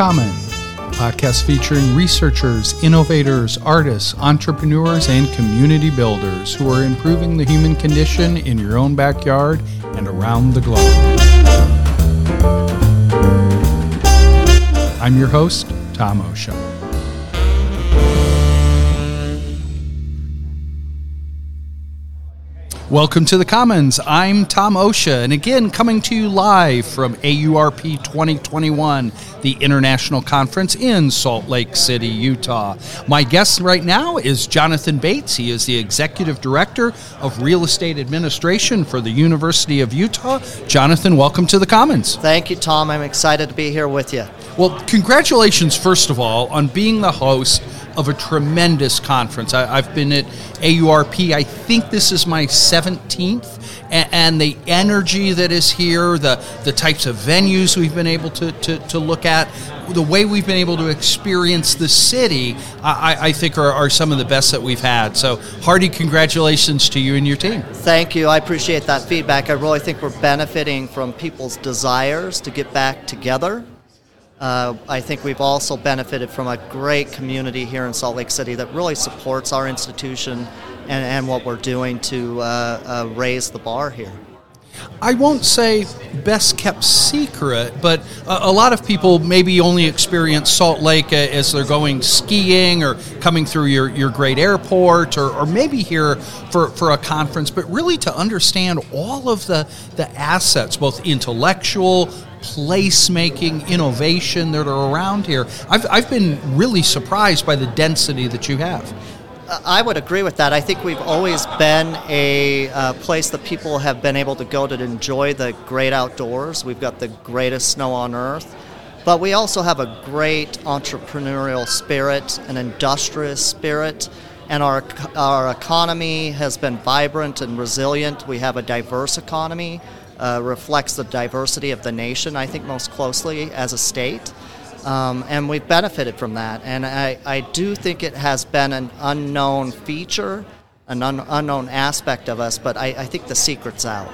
Commons, podcast featuring researchers, innovators, artists, entrepreneurs, and community builders who are improving the human condition in your own backyard and around the globe. I'm your host, Tom Osha. Welcome to the Commons. I'm Tom Osha, and again, coming to you live from AURP 2021, the International Conference in Salt Lake City, Utah. My guest right now is Jonathon Bates. He is the Executive Director of Real Estate Administration for the University of Utah. Jonathon, welcome to the Commons. Thank you, Tom. I'm excited to be here with you. Well, congratulations, first of all, on being the host of a tremendous conference. I, have been at AURP, I think this is my 17th, and, and, the energy that is here, the, the types of venues we've been able to, to, to look at, the way we've been able to experience the city, I, I think are, are some of the best that we've had. So, hearty congratulations to you and your team. Thank you. I appreciate that feedback. I really think we're benefiting from people's desires to get back together uh, I think we've also benefited from a great community here in Salt Lake City that really supports our institution and, and what we're doing to uh, uh, raise the bar here. I won't say best kept secret, but a, a, lot of people maybe only experience Salt Lake as they're going skiing or coming through your, your great airport or, or maybe here for, for a conference, but really to understand all of the, the assets, both intellectual, placemaking, innovation that are around here. I've, I've been really surprised by the density that you have. I would agree with that. I think we've always been a uh, place that people have been able to go to enjoy the great outdoors. We've got the greatest snow on earth, but we also have a great entrepreneurial spirit, an industrious spirit, and our, our economy has been vibrant and resilient. We have a diverse economy uh, reflects the diversity of the nation, I think, most closely as a state. Um, and we've benefited from that. And I, I do think it has been an unknown feature, an un- unknown aspect of us, but I, I think the secret's out.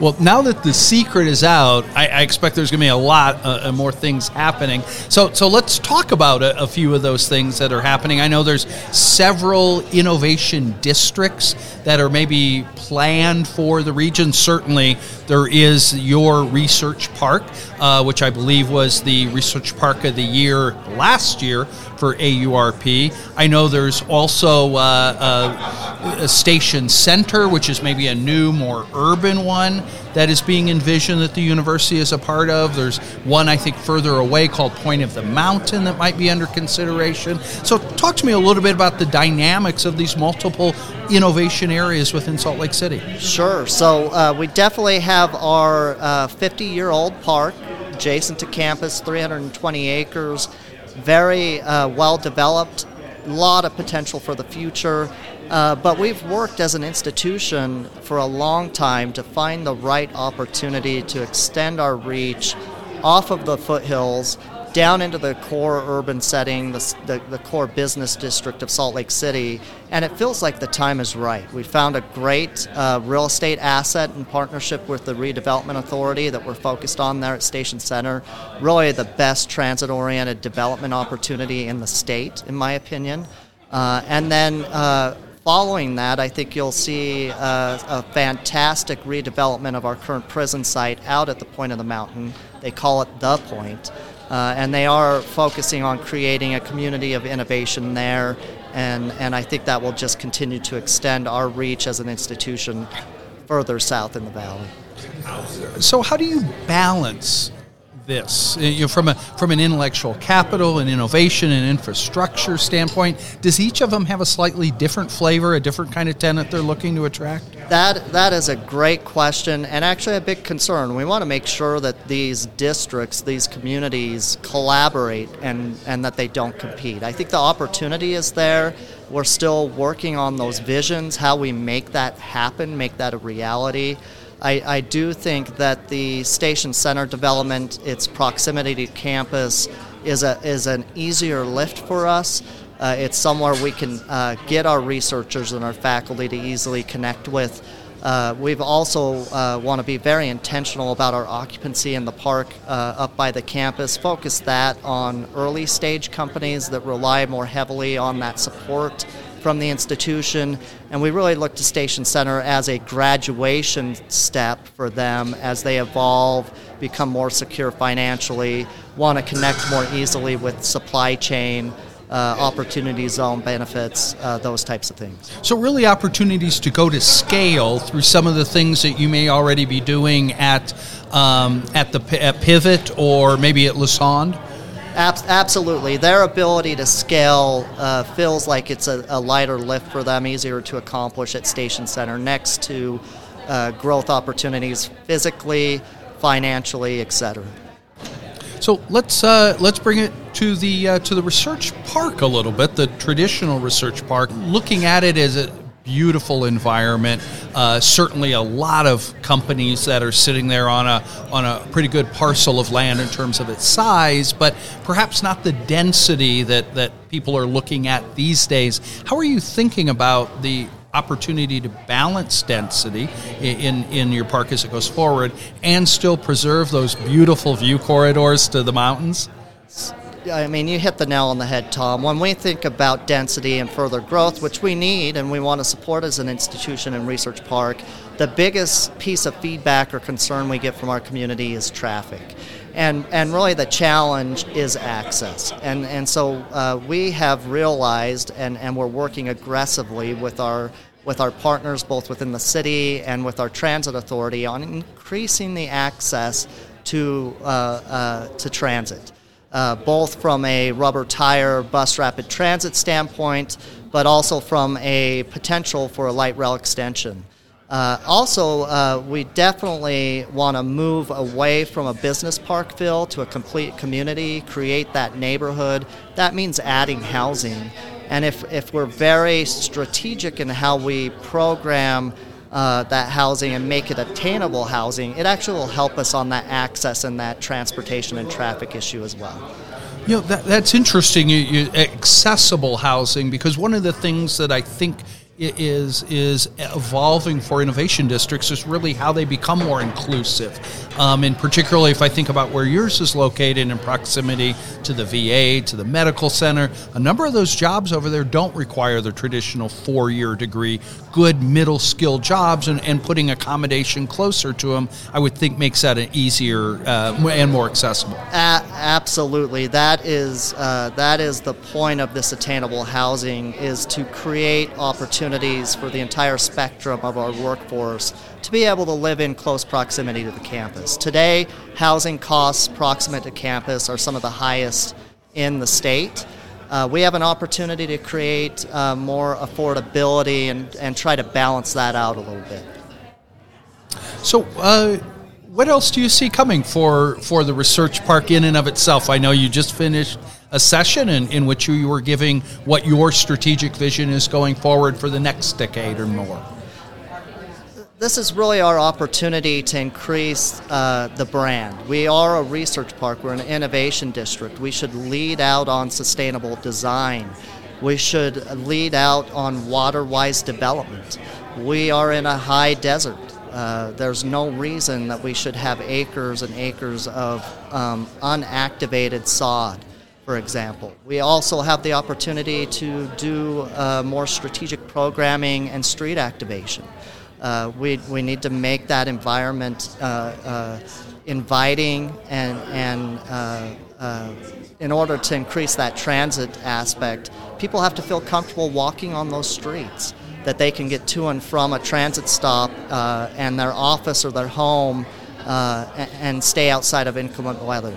Well, now that the secret is out, I, I expect there's going to be a lot uh, uh, more things happening. So, so let's talk about a, a, few of those things that are happening. I know there's several innovation districts that are maybe planned for the region. Certainly, there is your research park, uh, which I believe was the research park of the year last year for AURP. I know there's also uh, uh, a station center, which is maybe a new, more urban one that is being envisioned that the university is a part of. There's one, I think, further away called Point of the Mountain that might be under consideration. So, talk to me a little bit about the dynamics of these multiple innovation areas within Salt Lake City. Sure. So, uh, we definitely have our 50 uh, year old park adjacent to campus, 320 acres very uh, well developed, a lot of potential for the future. Uh, but we've worked as an institution for a long time to find the right opportunity to extend our reach off of the foothills down into the core urban setting, the, the, the, core business district of Salt Lake City, and it feels like the time is right. We found a great uh, real estate asset in partnership with the Redevelopment Authority that we're focused on there at Station Center. Really, the best transit oriented development opportunity in the state, in my opinion. Uh, and then uh, following that, I think you'll see uh, a fantastic redevelopment of our current prison site out at the point of the mountain. They call it the point. Uh, and they are focusing on creating a community of innovation there, and, and I think that will just continue to extend our reach as an institution further south in the valley. So, how do you balance this. Uh, you know, from a from an intellectual capital and innovation and infrastructure standpoint does each of them have a slightly different flavor a different kind of tenant they're looking to attract? That that is a great question and actually a big concern. We want to make sure that these districts these communities collaborate and and that they don't compete. I think the opportunity is there. We're still working on those visions how we make that happen make that a reality I, I do think that the station center development, its proximity to campus, is a is an easier lift for us. Uh, it's somewhere we can uh, get our researchers and our faculty to easily connect with. Uh, we've also uh, want to be very intentional about our occupancy in the park uh, up by the campus. Focus that on early stage companies that rely more heavily on that support from the institution, and we really look to Station Center as a graduation step for them as they evolve, become more secure financially, want to connect more easily with supply chain uh, opportunity zone benefits, uh, those types of things. So, really, opportunities to go to scale through some of the things that you may already be doing at um, at the at Pivot or maybe at Lassonde. Ab- absolutely, their ability to scale uh, feels like it's a, a, lighter lift for them, easier to accomplish at Station Center, next to uh, growth opportunities physically, financially, etc. So let's uh, let's bring it to the uh, to the research park a little bit, the traditional research park. Looking at it as a beautiful environment, uh, certainly a lot of companies that are sitting there on a on a pretty good parcel of land in terms of its size, but perhaps not the density that that people are looking at these days. How are you thinking about the opportunity to balance density in, in your park as it goes forward and still preserve those beautiful view corridors to the mountains? I mean, you hit the nail on the head, Tom. When we think about density and further growth, which we need and we want to support as an institution and research park, the biggest piece of feedback or concern we get from our community is traffic. And, and really, the challenge is access. And, and so uh, we have realized, and, and we're working aggressively with our with our partners both within the city and with our transit authority on increasing the access to, uh, uh, to transit uh, both from a rubber tire bus rapid transit standpoint, but also from a potential for a light rail extension. Uh, also, uh, we definitely want to move away from a business park feel to a complete community, create that neighborhood. That means adding housing. And if, if we're very strategic in how we program uh, that housing and make it attainable housing, it actually will help us on that access and that transportation and traffic issue as well. You know, that, that's interesting, you, you, accessible housing, because one of the things that I think is is evolving for innovation districts is really how they become more inclusive, um, and particularly if I think about where yours is located in proximity to the VA, to the medical center, a number of those jobs over there don't require the traditional four-year degree. Good middle skill jobs, and, and putting accommodation closer to them, I would think makes that an easier uh, and more accessible. Absolutely, that is uh, that is the point of this attainable housing is to create opportunities opportunities for the entire spectrum of our workforce to be able to live in close proximity to the campus. Today, housing costs proximate to campus are some of the highest in the state. Uh, we have an opportunity to create uh, more affordability and, and try to balance that out a little bit. So, uh, what else do you see coming for, for the research park in and of itself? I know you just finished a session in, in which you were giving what your strategic vision is going forward for the next decade or more. This is really our opportunity to increase uh, the brand. We are a research park, we're an innovation district. We should lead out on sustainable design. We should lead out on water wise development. We are in a high desert. Uh, there's no reason that we should have acres and acres of um, unactivated sod for example. We also have the opportunity to do uh, more strategic programming and street activation. Uh, we, we need to make that environment uh, uh inviting and, and in order to increase that transit aspect, people have to feel comfortable walking on those streets, that they can get to and from a transit stop uh, and their office or their home uh, and stay outside of inclement weather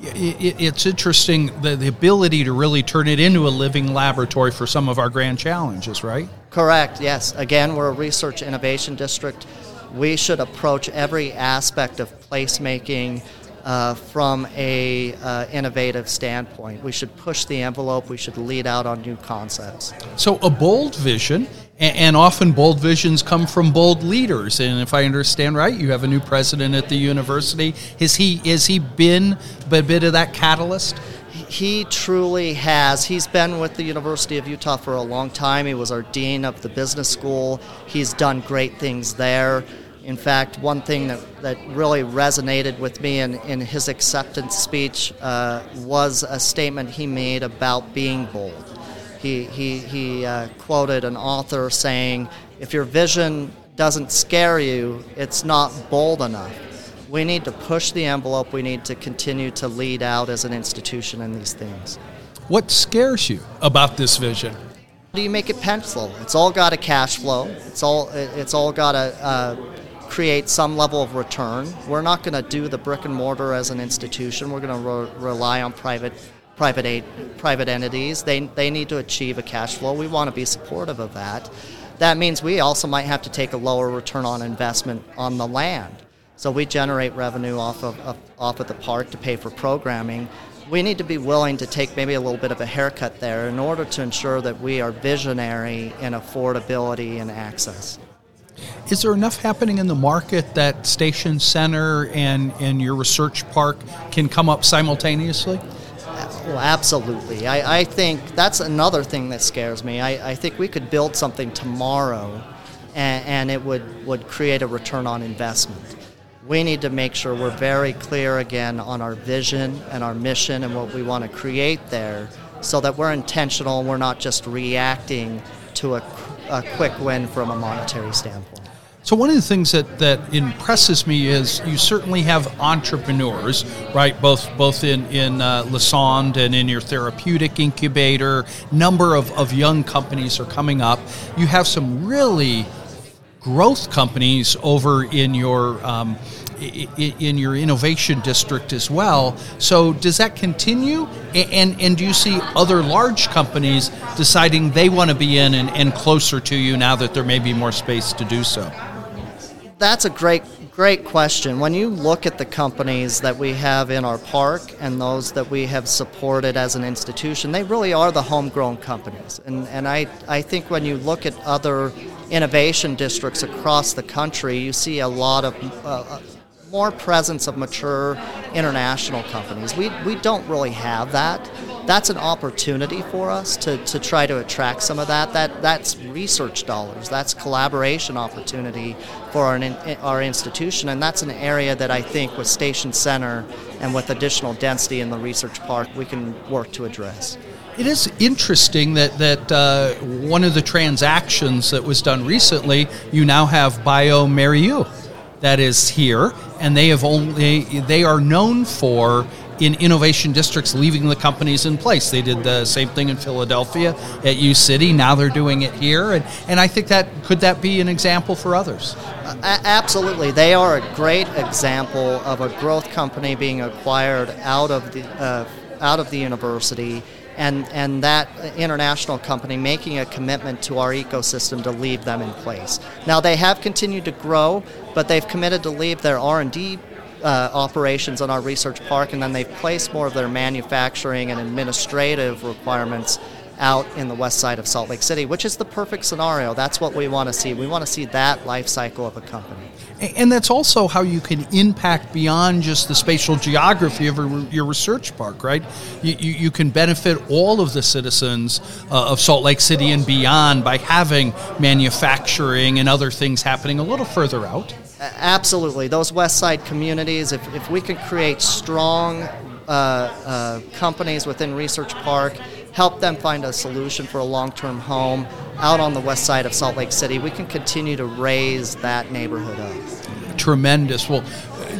it's interesting the, the ability to really turn it into a living laboratory for some of our grand challenges, right? Correct, yes. Again, we're a research innovation district. We should approach every aspect of placemaking uh, from a uh, innovative standpoint. We should push the envelope. We should lead out on new concepts. So a bold vision, and often bold visions come from bold leaders. And if I understand right, you have a new president at the university. Has he has he been a bit of that catalyst? he truly has. He's been with the University of Utah for a long time. He was our dean of the business school. He's done great things there. In fact, one thing that, that really resonated with me in, in his acceptance speech uh, was a statement he made about being bold. He, he, he uh, quoted an author saying, If your vision doesn't scare you, it's not bold enough. We need to push the envelope. We need to continue to lead out as an institution in these things. What scares you about this vision? do you make it pencil? It's all got a cash flow. It's all it's all got to uh, create some level of return. We're not going to do the brick and mortar as an institution. We're going to re- rely on private private aid, private entities. They they need to achieve a cash flow. We want to be supportive of that. That means we also might have to take a lower return on investment on the land. So we generate revenue off of, of, off of the park to pay for programming. We need to be willing to take maybe a little bit of a haircut there in order to ensure that we are visionary in affordability and access. Is there enough happening in the market that Station Center and, and your research park can come up simultaneously? Well, absolutely. I, I think that's another thing that scares me. I, I think we could build something tomorrow and, and it would, would create a return on investment we need to make sure we're very clear again on our vision and our mission and what we want to create there so that we're intentional and we're not just reacting to a, a quick win from a monetary standpoint. So one of the things that, that impresses me is you certainly have entrepreneurs, right? Both both in in uh, Lassonde and in your therapeutic incubator. Number of, of young companies are coming up. You have some really growth companies over in your um, in your innovation district as well. So does that continue? And and do you see other large companies deciding they want to be in and, and closer to you now that there may be more space to do so? That's a great great question. When you look at the companies that we have in our park and those that we have supported as an institution, they really are the homegrown companies. And, and I, I think when you look at other innovation districts across the country, you see a lot of uh, more presence of mature international companies. We, we don't really have that. That's an opportunity for us to, to try to attract some of that. that. That's research dollars, that's collaboration opportunity for our, our institution, and that's an area that I think with Station Center and with additional density in the research park, we can work to address. It is interesting that that uh, one of the transactions that was done recently, you now have Bio bioMérieux that is here, and they have only they are known for in innovation districts leaving the companies in place. They did the same thing in Philadelphia at U City. Now they're doing it here, and and I think that could that be an example for others. Uh, absolutely, they are a great example of a growth company being acquired out of the uh, out of the university and, and that international company making a commitment to our ecosystem to leave them in place. Now they have continued to grow, but they've committed to leave their R&D uh, operations on our research park, and then they've placed more of their manufacturing and administrative requirements out in the west side of Salt Lake City, which is the perfect scenario. That's what we want to see. We want to see that life cycle of a company. And that's also how you can impact beyond just the spatial geography of your research park, right? You, you, you can benefit all of the citizens uh, of Salt Lake City and beyond by having manufacturing and other things happening a little further out. Absolutely. Those West Side communities, if, if we can create strong uh, uh, companies within Research Park, help them find a solution for a long term home out on the west side of Salt Lake City, we can continue to raise that neighborhood up. Tremendous. Well,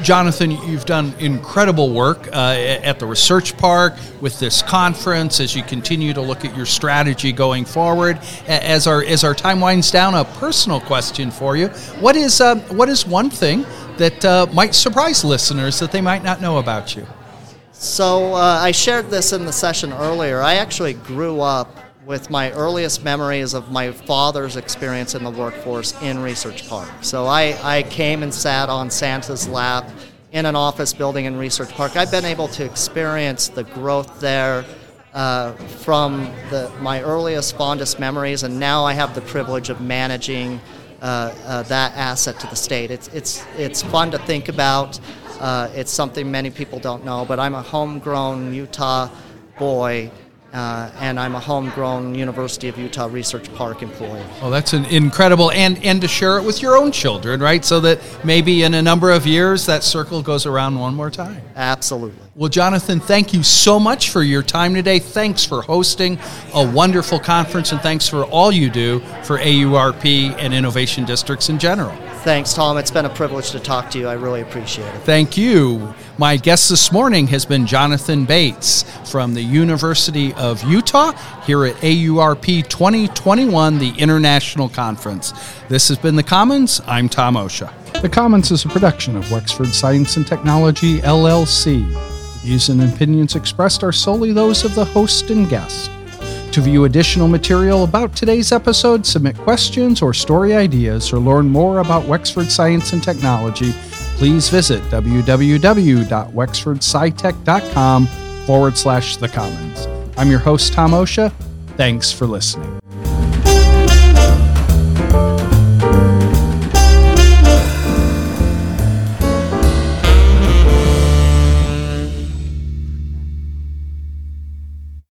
Jonathon, you've done incredible work uh, at the Research Park with this conference as you continue to look at your strategy going forward. As our as our time winds down, a personal question for you: What is uh, what is one thing that uh, might surprise listeners that they might not know about you? So uh, I shared this in the session earlier. I actually grew up with my earliest memories of my father's experience in the workforce in Research Park. So I, I came and sat on Santa's lap in an office building in Research Park. I've been able to experience the growth there uh, from the, my earliest, fondest memories, and now I have the privilege of managing uh, uh, that asset to the state. It's, it's, it's fun to think about. Uh, it's something many people don't know, but I'm a homegrown Utah boy, uh, and I'm a homegrown University of Utah Research Park employee. Oh, that's an incredible, and and to share it with your own children, right? So that maybe in a number of years that circle goes around one more time. Absolutely. Well, Jonathon, thank you so much for your time today. Thanks for hosting a wonderful conference, and thanks for all you do for AURP and innovation districts in general. Thanks, Tom. It's been a privilege to talk to you. I really appreciate it. Thank you. My guest this morning has been Jonathon Bates from the University of Utah here at AURP 2021, the International Conference. This has been The Commons. I'm Tom Osha. The Commons is a production of Wexford Science and Technology, LLC. Views and opinions expressed are solely those of the host and guest. To view additional material about today's episode, submit questions or story ideas, or learn more about Wexford Science and Technology, please visit www.wexfordscitech.com forward slash the commons. I'm your host, Tom Osha. Thanks for listening.